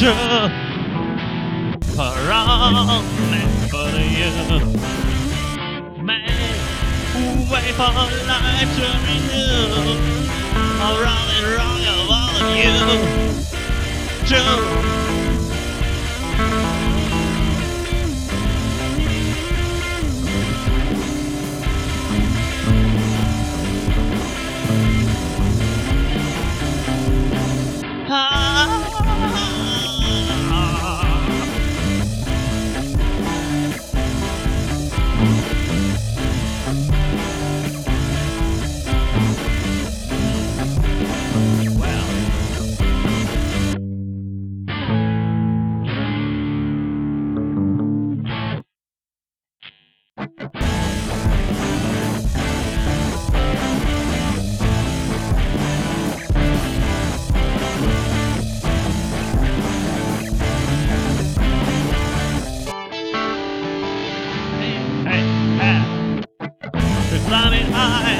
danger for men you. Men who wait for life to renew. All wrong and wrong of all of you. True. time.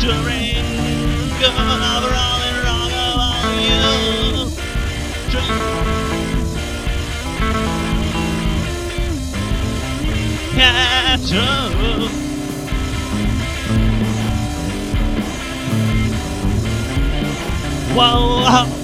Drink another all and wrong all you. Drink. Up. Whoa.